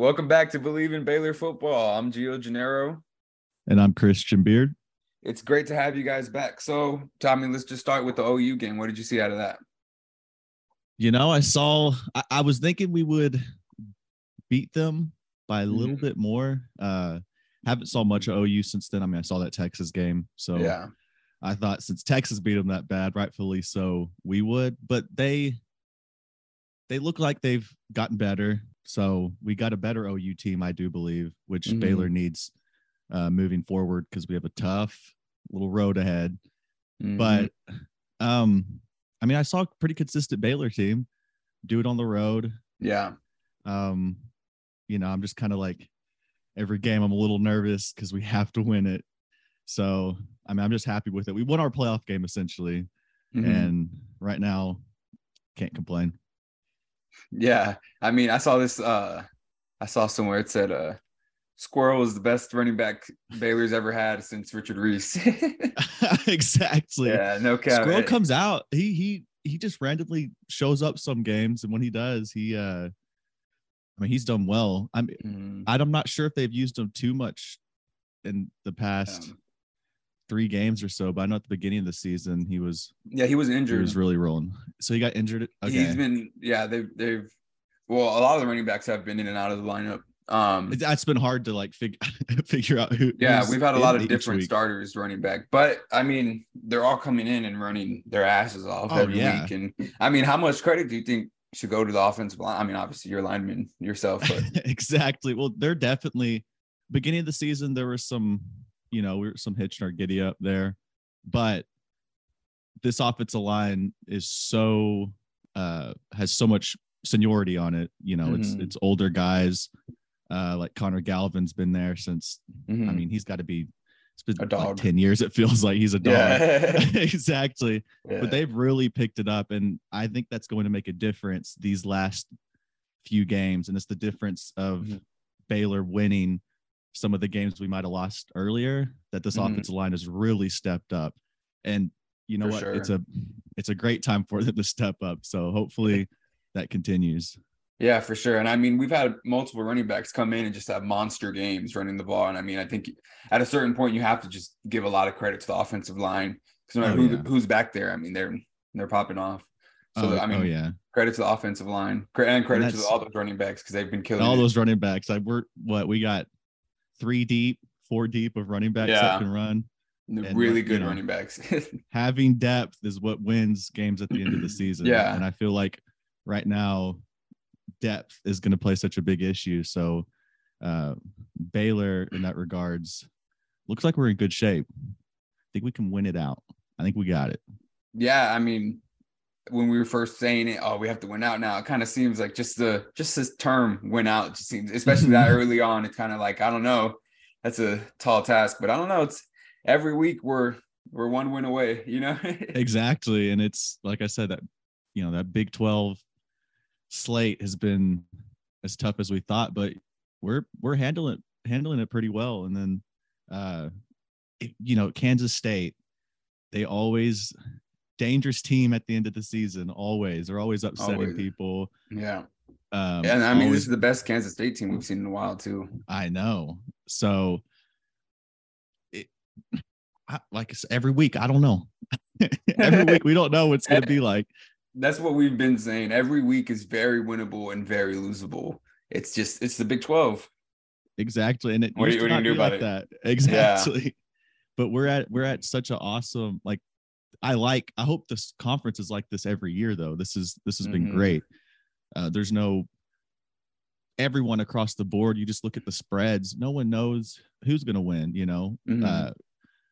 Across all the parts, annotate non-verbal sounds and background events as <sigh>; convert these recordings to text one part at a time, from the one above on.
Welcome back to Bleav in Baylor Football. I'm Gio Gennaro. And I'm Christian Beard. It's great to have you guys back. So, Tommy, let's just start with the OU game. What did you see out of that? You know, I saw, I, I was thinking we would beat them by a little Mhm. bit more. Uh, haven't saw much of OU since then. I mean, I saw that Texas game. So Yeah. I thought since Texas beat them that bad, rightfully so, we would. But they they look like they've gotten better. So we got a better OU team, I do believe, which Mhm. Baylor needs uh, moving forward because we have a tough little road ahead. Mhm. But um, I mean, I saw a pretty consistent Baylor team do it on the road. yeah, Um, you know, I'm just kind of like every game I'm a little nervous because we have to win it. So I mean, I'm just happy with it. We won our playoff game essentially, Mhm. and right now can't complain. Yeah. I mean, I saw this. Uh, I saw somewhere it said, uh, "Squirrel is the best running back Baylor's ever had since Richard Reese." <laughs> <laughs> exactly. yeah, no cap. Squirrel comes out. He he he just randomly shows up some games, and when he does, he uh, I mean, he's done well. I'm Mhm. I'm not sure if they've used him too much in the past Um, three games or so, but I know at the beginning of the season he was yeah, he was injured. he was really rolling. So he got injured. Okay. He's been, yeah, they've, they've, well, a lot of the running backs have been in and out of the lineup. Um, That's been hard to like figure <laughs> figure out who. yeah, we've had a lot of different week. starters running back, but I mean, they're all coming in and running their asses off Oh, every yeah. week. And I mean, how much credit do you think should go to the offensive line? I mean, obviously, you're a lineman yourself, but <laughs> exactly. Well, they're definitely beginning of the season. There was some, you know, we were some hitch in our giddy up there, but this offensive line is so uh has so much seniority on it. You know, it's Mhm. it's older guys. Uh, like Connor Galvin's been there since. I mhm. mean, he's got to be. It's been A dog. like ten years. It feels like he's a dog. yeah. <laughs> <laughs> exactly. Yeah. but they've really picked it up and i think that's going to make a difference these last few games and it's the difference of Mhm. baylor winning some of the games we might have lost earlier that this Mhm. offensive line has really stepped up and you know For what it's a it's a great time for them to step up so hopefully that continues Yeah, for sure. And I mean, we've had multiple running backs come in and just have monster games running the ball. And I mean, I think at a certain point you have to just give a lot of credit to the offensive line because no matter Oh, who, yeah. who's back there, I mean, they're they're popping off. So oh, I mean, oh, yeah credit to the offensive line and credit to all those running backs because they've been killing all it. those running backs like we're what we got three deep four deep of running backs Yeah. that can run and, really you good know, running backs. <laughs> having depth is what wins games at the end of the <clears throat> season. Yeah. And I feel like right now, depth is going to play such a big issue. So, uh, Baylor, in that regards, looks like we're in good shape. I think we can win it out. I think we got it. yeah, I mean, when we were first saying it, oh, we have to win out now. It kind of seems like just the just this term win out just seems, especially that <laughs> early on. It's kind of like I don't know. That's a tall task, but I don't know. It's every week we're we're one win away. You know. <laughs> Exactly. And it's like I said, that, you know, that Big 12 slate has been as tough as we thought, but we're, we're handling handling it pretty well. And then, uh, it- you know, Kansas State, they always dangerous team at the end of the season. Always, they're always upsetting Always. people. yeah. Um, And I mean, always- this is the best Kansas State team we've seen in a while too. I know. So, it, I, like I said, every week, I don't know. <laughs> every week, we don't know what's going to be like. <laughs> That's what we've been saying. Every week is very winnable and very losable. It's just it's the Big Twelve. Exactly. And it What are you- what are you not do like that. <laughs> Exactly. But we're at we're at such an awesome like I like I hope this conference is like this every year though. This is this has been Mhm. great. Uh there's no everyone across the board. You just look at the spreads. No one knows who's gonna win, you know. Mhm. Uh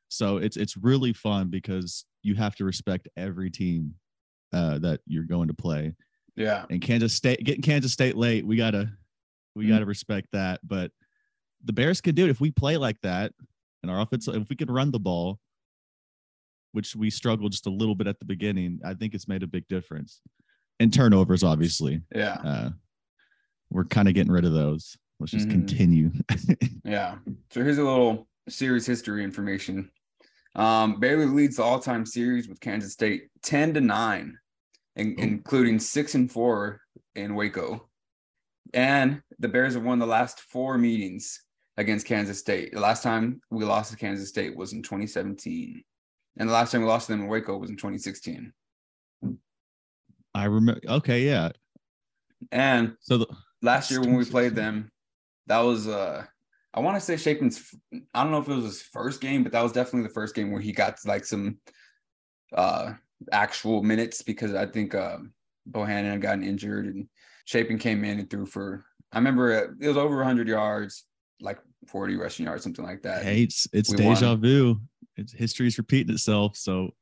so it's it's really fun because you have to respect every team uh that you're going to play Yeah. and Kansas State getting Kansas State late, we gotta we Mhm. gotta respect that. But the Bears can do it if we play like that, and our offense if we can run the ball, which we struggled just a little bit at the beginning. I think it's made a big difference. And turnovers, obviously, Yeah. uh, we're kind of getting rid of those. Let's just Mhm. continue. <laughs> Yeah. So here's a little series history information. Um, Baylor leads the all-time series with Kansas State 10 to 9, in- Oh. including six and four in Waco. And the Bears have won the last four meetings against Kansas State. The last time we lost to Kansas State was in 2017. And the last time we lost to them in Waco was in 2016. I remember. Okay, yeah. And So the, last year when we played them, that was uh I want to say Shapen's I don't know if it was his first game, but that was definitely the first game where he got like some uh actual minutes because I think um Bohannon had gotten injured and Shapen came in and threw for I remember it, it was over 100 yards, like 40 rushing yards, something like that. hey, it's it's deja won. vu. It's history's repeating itself. So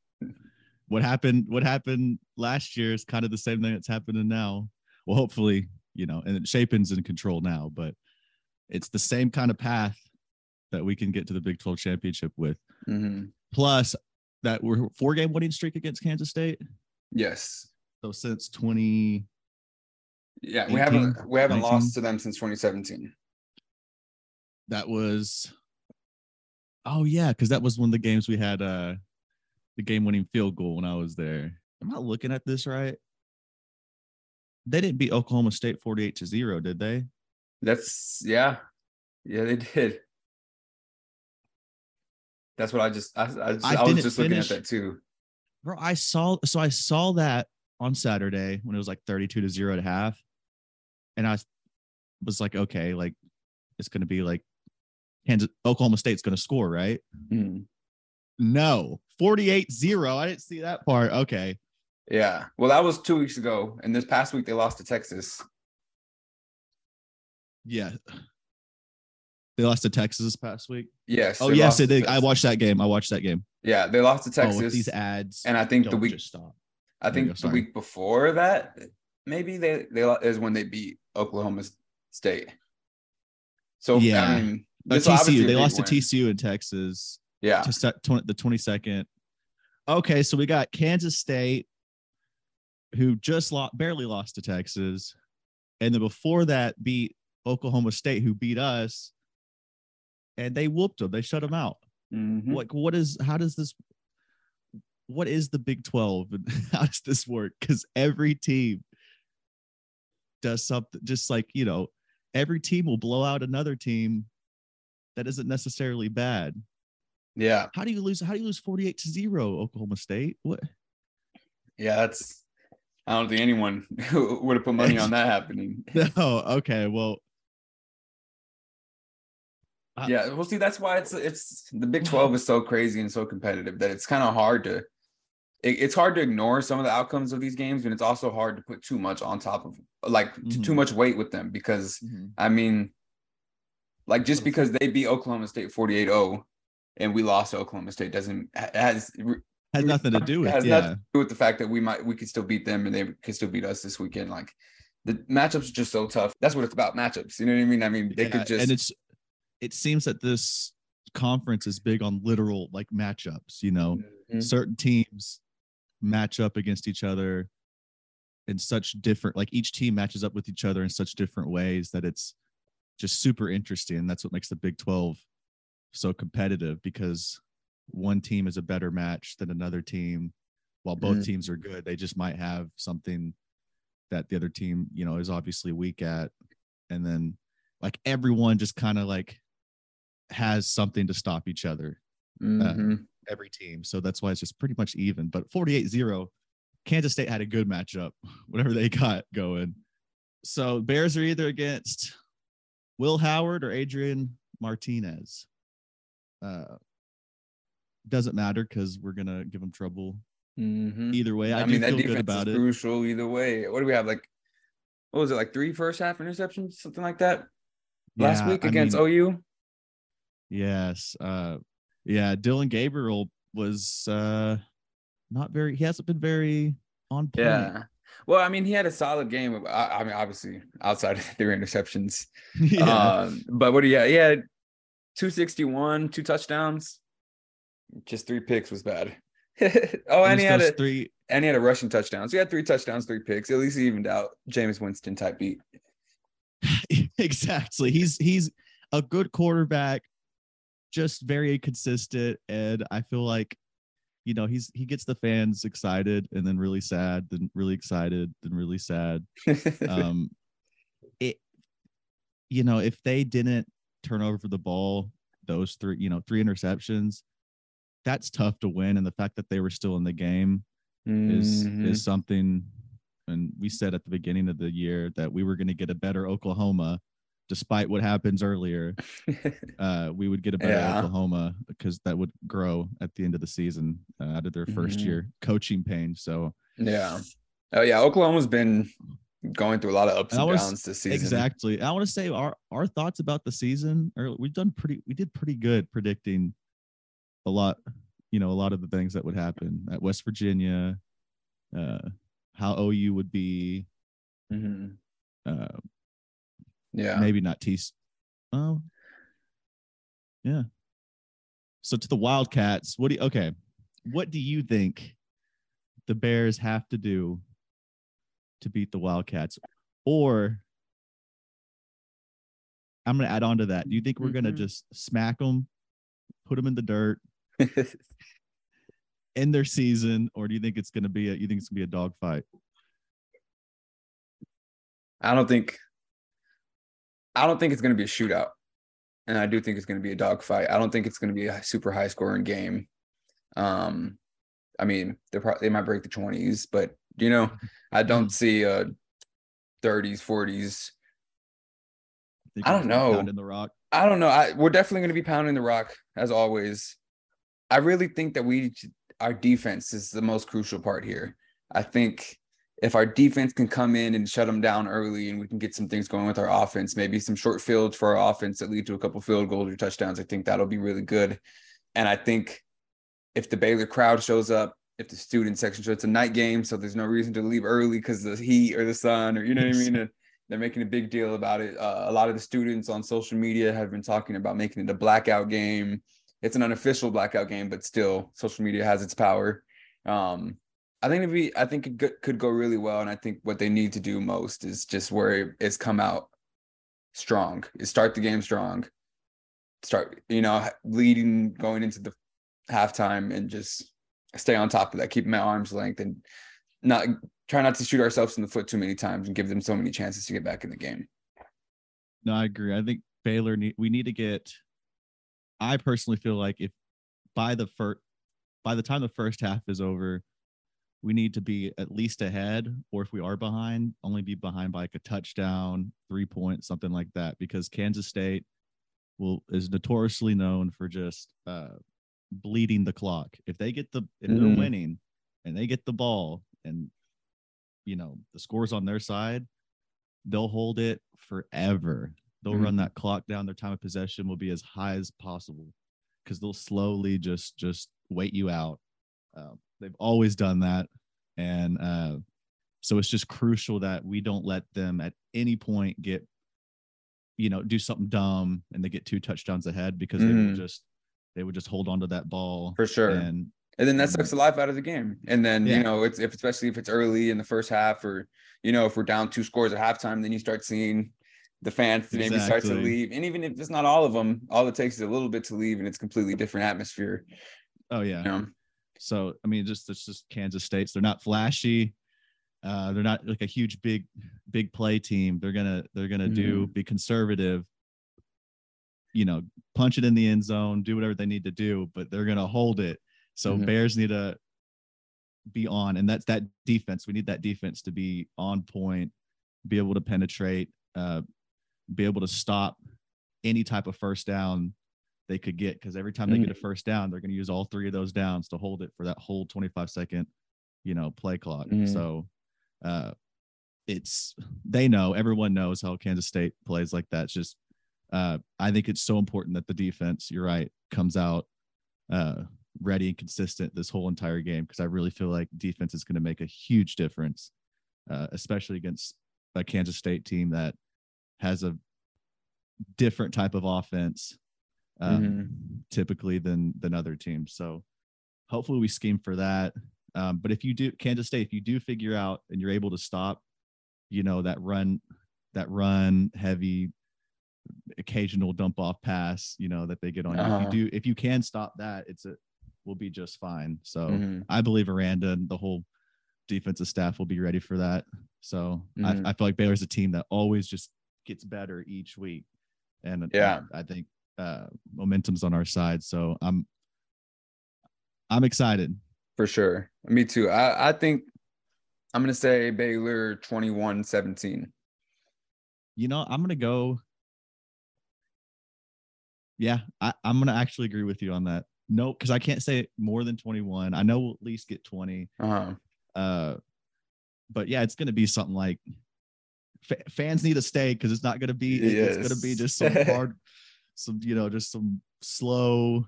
what happened? What happened last year is kind of the same thing that's happening now. Well, hopefully, you know, and Shapen's in control now, but it's the same kind of path that we can get to the Big 12 championship with. Mhm. Plus, that we're four game winning streak against Kansas State. Yes. So since 20, Yeah, we haven't we haven't 19? lost to them since 2017. that was, oh yeah, because that was one of the games we had uh the game winning field goal when I was there. Am I looking at this right? They didn't beat Oklahoma State 48 to 0, did they? That's yeah, yeah, they did. That's what I just I, I, just, I I, was just looking at that too. Bro, I saw so I saw that on Saturday when it was like 32 to 0 at half. And I was like, okay, like it's gonna be like Kansas Oklahoma State's gonna score, right? Mm. No, 48 0. I didn't see that part. Okay. Yeah, well, that was two weeks ago, and this past week they lost to Texas. Yeah. They lost to Texas this past week. Yes. Oh yes, they. I watched that game. I watched that game. Yeah, they lost to Oh, Texas, with these ads. and I think the week just stop. I think go, the week before that, maybe they they is when they beat Oklahoma State. So Yeah. I mean, Is obviously TCU. They lost to. TCU in Texas. Yeah, to set 20, the 22nd. Okay, so we got Kansas State, who just lost, barely lost to Texas, and then before that beat Oklahoma State, who beat us, and they whooped them. They shut them out. Mhm. Like, what is? How does this? What is the Big Twelve, and <laughs> how does this work? Because every team does something. Just like you know, every team will blow out another team that isn't necessarily bad. yeah, How do you lose? How do you lose forty eight to zero? Oklahoma State. What? yeah. That's I don't think anyone <laughs> would have put money on that happening. <laughs> No. Okay. Well. I- Yeah, well, see, that's why it's it's the Big Twelve is so crazy and so competitive that it's kind of hard to. It, it's hard to ignore some of the outcomes of these games, and it's also hard to put too much on top of like Mhm. too much weight with them because I mean, like just because they beat Oklahoma State 48-0 and we lost to Oklahoma State doesn't has Has nothing to do it with. has Yeah. nothing to do with the fact that we might we could still beat them and they could still beat us this weekend. Like the matchups are just so tough. That's what it's about matchups. You know what I mean? I mean, they Yeah, could just and it's. It seems that this conference is big on literal like matchups. You know, Mhm. certain teams match up against each other in such different. Like each team matches up with each other in such different ways that it's just super interesting. That's what makes the Big Twelve so competitive because one team is a better match than another team. While both Mhm. teams are good, they just might have something that the other team, you know, is obviously weak at. And then like everyone just kind of like has something to stop each other, Mhm. every team. So that's why it's just pretty much even. But 48 0, Kansas State had a good matchup, <laughs> whatever they got going. So Bears are either against Will Howard or Adrian Martinez. Uh, doesn't matter because we're gonna give them trouble Mhm. either way. I, I, mean, that feel defense good about is it. crucial either way. What do we have? Like, what was it? Like three first half interceptions, something like that. Last Yeah, week I against mean, OU. Yes. Uh yeah, Dillon Gabriel was uh not very he hasn't been very on point. Yeah. Well, I mean, he had a solid game. Of, I, I mean, obviously outside of the three interceptions. <laughs> yeah. Um, but what do you? He had two sixty one, two touchdowns. Just three picks was bad. <laughs> oh, and Just he had a three and he had a rushing touchdown. So he had three touchdowns, three picks. At least he evened out Jameis Winston type beat. <laughs> exactly. He's he's a good quarterback, just very consistent. And I feel like, you know, he's he gets the fans excited and then really sad, then really excited, then really sad. Um <laughs> it you know, if they didn't turn over the ball, those three, you know, three interceptions, that's tough to win. And the fact that they were still in the game is Mhm. is something. And we said at the beginning of the year that we were going to get a better Oklahoma, despite what happens earlier. <laughs> Uh, we would get a better Yeah. Oklahoma because that would grow at the end of the season uh, out of their 1st Mhm. year coaching pain. So yeah. Oh yeah, Oklahoma's been going through a lot of ups And and was- downs this season. exactly, I want to say our our thoughts about the season. Or we've done pretty. We did pretty good predicting a lot. You know, a lot of the things that would happen at West Virginia. Uh, how OU would be. Mhm. Uh, Yeah. maybe not T. Oh, yeah. So to the Wildcats, what do you, okay? What do you think the Bears have to do to beat the Wildcats? Or I'm going to add on to that. Do you think we're going to mm-hmm. just smack them, put them in the dirt, <laughs> end their season, or do you think it's going to be a you think it's going to be a dogfight? I don't think I don't think it's going to be a shootout. And I do think it's going to be a dogfight. I don't think it's going to be a super high scoring game. Um I mean, they probably they might break the 20s, but you know, I don't see uh 30s, 40s. I don't know. pound in the rock. I don't know. I we're definitely going to be pounding the rock as always. I really think that we our defense is the most crucial part here. I think if our defense can come in and shut them down early and we can get some things going with our offense, maybe some short fields for our offense that lead to a couple field goals or touchdowns, I think that'll be really good. And I think if the Baylor crowd shows up, if the student section shows, it's a night game, so there's no reason to leave early because the heat or the sun or you know what I mean. And they're making a big deal about it. Uh, a lot of the students on social media have been talking about making it a blackout game. It's an unofficial blackout game, but still, social media has its power. Um, I think it'd be, I think it could- go really well, and I think what they need to do most is just where it's come out strong. Is start the game strong, start you know leading going into the halftime, and just stay on top of that. Keep at arm's length and not try not to shoot ourselves in the foot too many times and give them so many chances to get back in the game. No, I agree. I think Baylor need we need to get. I personally feel like if by the first by the time the first half is over, we need to be at least ahead, or if we are behind, only be behind by like a touchdown, three points, something like that. Because Kansas State will is notoriously known for just uh, bleeding the clock. If they get the if Mhm. they're winning and they get the ball and you know the scores on their side, they'll hold it forever. They'll run Mhm. that clock down. Their time of possession will be as high as possible because they'll slowly just just wait you out. Um, they've always done that, and uh, so it's just crucial that we don't let them at any point get, you know, do something dumb and they get two touchdowns ahead because they Mhm. will just they would just hold on to that ball For sure. And, and then that sucks the life out of the game. And then, Yeah. you know, it's if especially if it's early in the first half or, you know, if we're down two scores at halftime, then you start seeing the fans maybe start to leave. And even if it's not all of them, all it takes is a little bit to leave and it's completely different atmosphere. oh yeah. You know? So I mean, just it's just Kansas State's. They're not flashy. Uh, they're not like a huge big big play team. They're gonna they're gonna do be conservative. You know, punch it in the end zone, do whatever they need to do, but they're gonna hold it. So Mhm. Bears need to be on, and that's that defense. We need that defense to be on point, be able to penetrate, uh, be able to stop any type of first down they could get because every time they get a first down, they're going to use all three of those downs to hold it for that whole 25 second, you know, play clock. Mhm. So uh it's they know everyone knows how Kansas State plays like that. It's just uh I think it's so important that the defense, you're right, comes out uh ready and consistent this whole entire game because I really feel like defense is going to make a huge difference, uh, especially against a Kansas State team that has a different type of offense um, Mhm. typically than than other teams. So hopefully we scheme for that. Um, but if you do Kansas State, if you do figure out and you're able to stop, you know that run, that run heavy, occasional dump off pass, you know that they get on. you. Uh-huh. If you do, if you can stop that, it's a will be just fine. So Mhm. I believe Aranda and the whole defensive staff will be ready for that. So Mhm. I, I feel like Baylor's a team that always just gets better each week. And Yeah. I think uh momentum's on our side. So I'm I'm excited. For sure. Me too. I, I think I'm gonna say Baylor 21-17. You know, I'm gonna go. Yeah, I, I'm gonna actually agree with you on that. No, because I can't say more than 21. I know we'll at least get 20. Uh-huh. Uh, but yeah, it's gonna be something like fa- fans need to stay because it's not gonna be. it- It's gonna be just some hard, <laughs> some you know, just some slow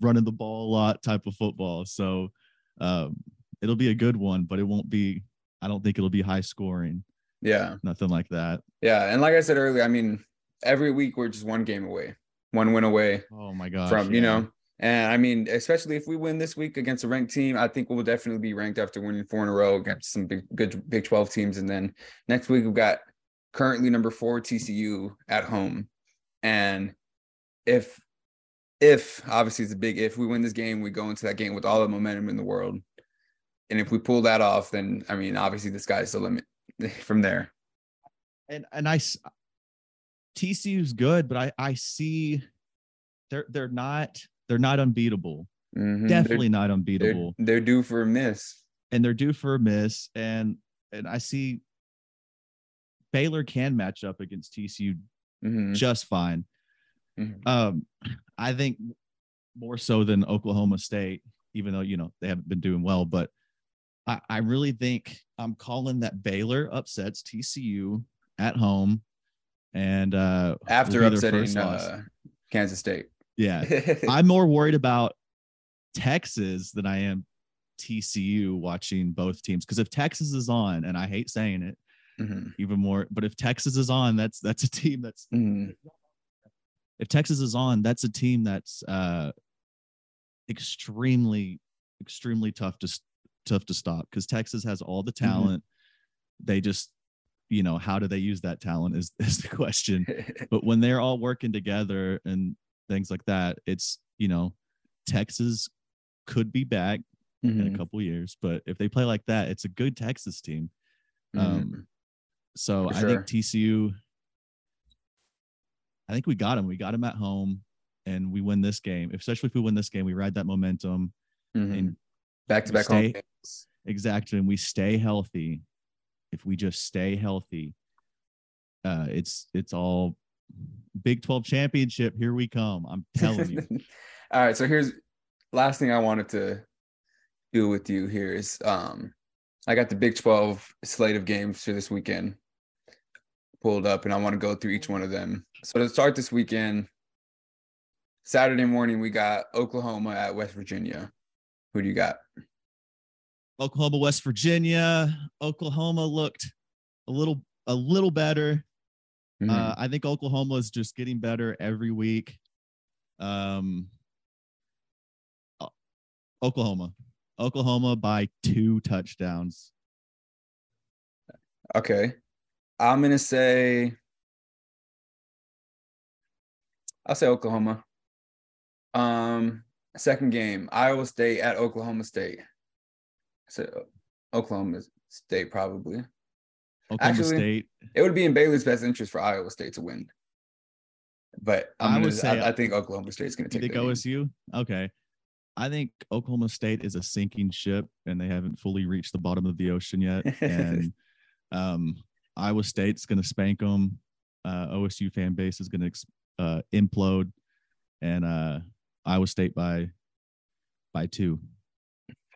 running the ball a lot type of football. So um, it'll be a good one, but it won't be. I don't think it'll be high scoring. Yeah. Nothing like that. Yeah. And like I said earlier, I mean, every week we're just one game away, one win away Oh my god! from, you know. And I mean, especially if we win this week against a ranked team, I think we'll definitely be ranked after winning four in a row against some big, good Big 12 teams. And then next week we've got currently number four TCU at home. And if, if obviously it's a big if we win this game, we go into that game with all the momentum in the world. And if we pull that off, then I mean, obviously the sky's the limit <laughs> from there. and and I TCU's good, but I I see they're they're not they're not unbeatable. Mhm. They're- Definitely not they're, unbeatable, they're due for a miss. and they're due for a miss. And and I see Baylor can match up against TCU Mhm. just fine. Mhm. Um, I think more so than Oklahoma State, even though you know they haven't been doing well, but I, I really think I'm calling that Baylor upsets TCU at home, and uh, After upsetting uh, Kansas State. yeah, <laughs> I'm more worried about Texas than I am TCU watching both teams because if Texas is on, and I hate saying it Mhm. even more, but if Texas is on, that's that's a team that's Mhm. If Texas is on, that's a team that's uh extremely extremely tough to tough to stop because Texas has all the talent. They just you know how do they use that talent is <laughs> is the question. <laughs> But when they're all working together and things like that, it's you know Texas could be back in Mhm. a couple years, but if they play like that, it's a good Texas team. Mhm. Um, so For I think TCU. I think we got him. We got him at home, and we win this game. Especially if we win this game, we ride that momentum. Mhm. and back to back home stay- games. Exactly, and we stay healthy. If we just stay healthy, uh, it's it's all Big Twelve championship. Here we come. I'm telling you. <laughs> All right. So here's last thing I wanted to do with you here is um I got the Big 12 slate of games for this weekend pulled up and I want to go through each one of them. So to start this weekend, Saturday morning we got Oklahoma at West Virginia. Who do you got? Oklahoma, West Virginia. Oklahoma looked a little a little better. Mhm. Uh, I think Oklahoma is just getting better every week. Um, Oklahoma, Oklahoma by two touchdowns. Okay. I'm gonna say I'll say Oklahoma. Um second game, Iowa State at Oklahoma State. So Oklahoma State probably. Oklahoma Actually, State. It would be in Baylor's best interest for Iowa State to win. But I'm I gonna, would say- I, I think Oklahoma State's gonna You take think the game. OSU? Okay. I think Oklahoma State is a sinking ship and they haven't fully reached the bottom of the ocean yet. <laughs> And um, Iowa State's going to spank them. Uh, OSU fan base is going to uh, implode, and uh, Iowa State by by two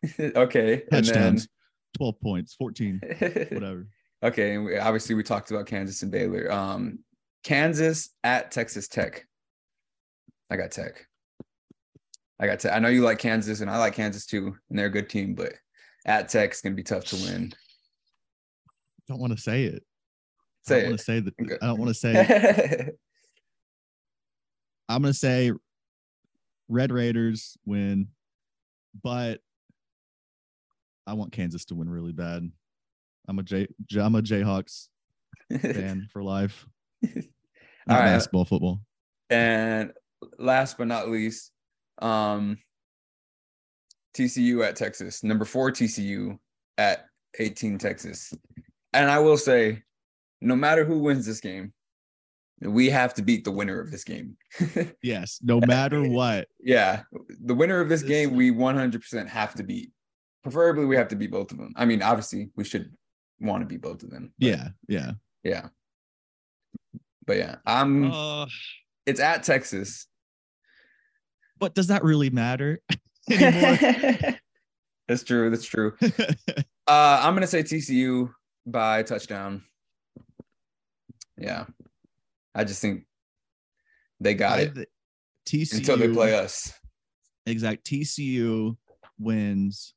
<laughs> okay. And touchdowns, twelve points, fourteen, <laughs> whatever. Okay, and we, obviously we talked about Kansas and Baylor. Um, Kansas at Texas Tech. I got Tech. I got Tech. I know you like Kansas, and I like Kansas too, and they're a good team. But at Tech's gonna be tough to win. don't want to say it. I don't want to say that. Okay. I don't want to say. <laughs> I'm going to say Red Raiders win, but I want Kansas to win really bad. I'm a J. I'm a Jayhawks fan <laughs> for life. <laughs> Not right. basketball, football. and last but not least, um, TCU at Texas. Number four TCU at 18 Texas. And I will say, no matter who wins this game, we have to beat the winner of this game. <laughs> yes, no matter what. Yeah, the winner of this game, we 100% have to beat. Preferably, we have to beat both of them. I mean, obviously, we should want to beat both of them. Yeah, yeah, yeah. But yeah, I'm. Uh, it's at Texas. But does that really matter <laughs> that's true. That's true. <laughs> uh, I'm gonna say TCU by touchdown. Yeah, I just think they got I, it. TCU until they play us. Exact. TCU wins,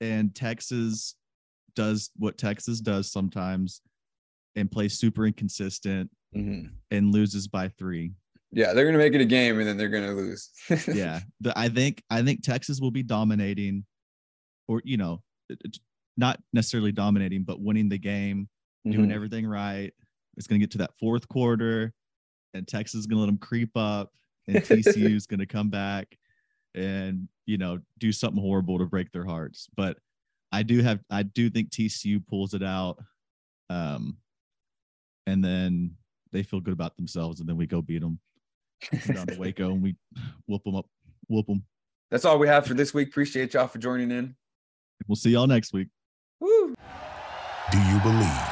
and Texas does what Texas does sometimes, and plays super inconsistent mm-hmm. and loses by three. Yeah, they're gonna make it a game and then they're gonna lose. <laughs> yeah, the, I think I think Texas will be dominating, or you know, not necessarily dominating, but winning the game, mm-hmm. doing everything right. It's gonna get to that fourth quarter, and Texas is gonna let them creep up, and TCU is gonna come back, and you know, do something horrible to break their hearts. But I do have I do think TCU pulls it out, um, and then they feel good about themselves, and then we go beat them down to Waco and we <laughs> whoop them up, whoop them. That's all we have for this week. Appreciate y'all for joining in. We'll see y'all next week. Woo. Do you believe?